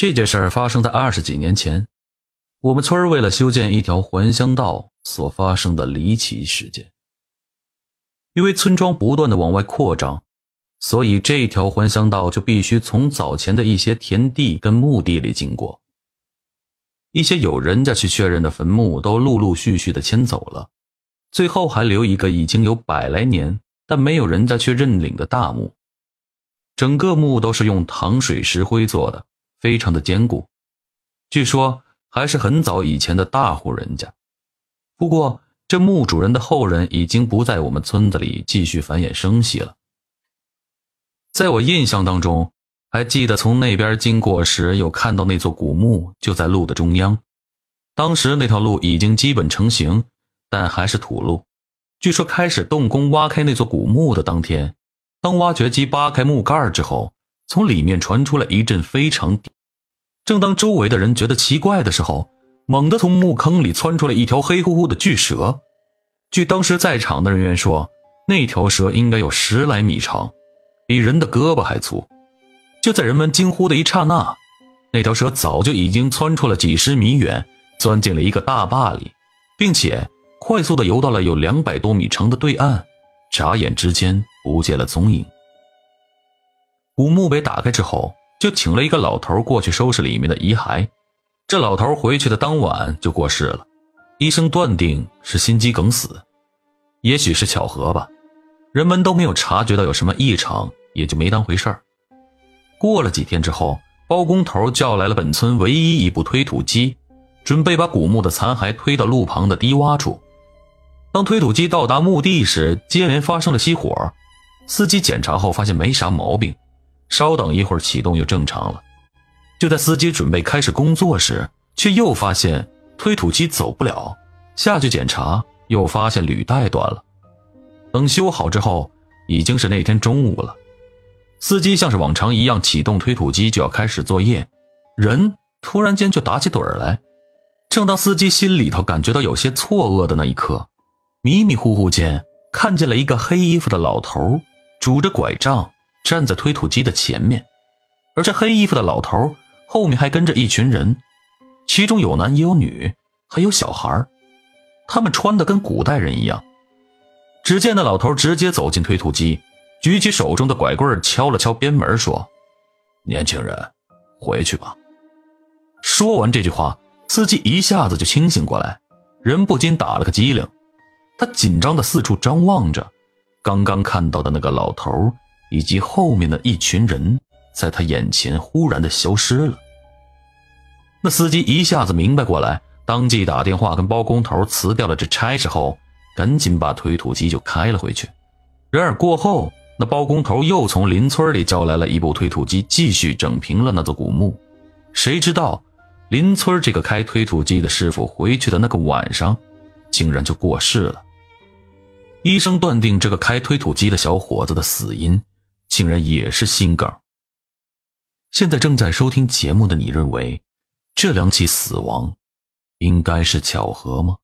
这件事儿发生在二十几年前，我们村为了修建一条还乡道所发生的离奇事件。因为村庄不断的往外扩张，所以这条还乡道就必须从早前的一些田地跟墓地里经过。一些有人家去确认的坟墓都陆陆续续的迁走了，最后还留一个已经有百来年但没有人家去认领的大墓。整个墓都是用糖水石灰做的，非常的坚固。据说还是很早以前的大户人家。不过这墓主人的后人已经不在我们村子里继续繁衍生息了。在我印象当中，还记得从那边经过时，有看到那座古墓就在路的中央。当时那条路已经基本成型，但还是土路。据说开始动工挖开那座古墓的当天。当挖掘机扒开墓盖之后，从里面传出了一阵非常。正当周围的人觉得奇怪的时候，猛地从墓坑里窜出来一条黑乎乎的巨蛇。据当时在场的人员说，那条蛇应该有十来米长，比人的胳膊还粗。就在人们惊呼的一刹那，那条蛇早就已经窜出了几十米远，钻进了一个大坝里，并且快速的游到了有两百多米长的对岸。眨眼之间不见了踪影。古墓被打开之后，就请了一个老头过去收拾里面的遗骸。这老头回去的当晚就过世了，医生断定是心肌梗死，也许是巧合吧。人们都没有察觉到有什么异常，也就没当回事儿。过了几天之后，包工头叫来了本村唯一一部推土机，准备把古墓的残骸推到路旁的低洼处。当推土机到达墓地时，接连发生了熄火。司机检查后发现没啥毛病，稍等一会儿启动又正常了。就在司机准备开始工作时，却又发现推土机走不了。下去检查，又发现履带断了。等修好之后，已经是那天中午了。司机像是往常一样启动推土机就要开始作业，人突然间就打起盹来。正当司机心里头感觉到有些错愕的那一刻。迷迷糊糊间，看见了一个黑衣服的老头，拄着拐杖站在推土机的前面，而这黑衣服的老头后面还跟着一群人，其中有男也有女，还有小孩他们穿的跟古代人一样。只见那老头直接走进推土机，举起手中的拐棍敲了敲边门，说：“年轻人，回去吧。”说完这句话，司机一下子就清醒过来，人不禁打了个激灵。他紧张的四处张望着，刚刚看到的那个老头以及后面的一群人，在他眼前忽然的消失了。那司机一下子明白过来，当即打电话跟包工头辞掉了这差事后，赶紧把推土机就开了回去。然而过后，那包工头又从邻村里叫来了一部推土机，继续整平了那座古墓。谁知道，邻村这个开推土机的师傅回去的那个晚上，竟然就过世了。医生断定，这个开推土机的小伙子的死因，竟然也是心梗。现在正在收听节目的你，认为这两起死亡，应该是巧合吗？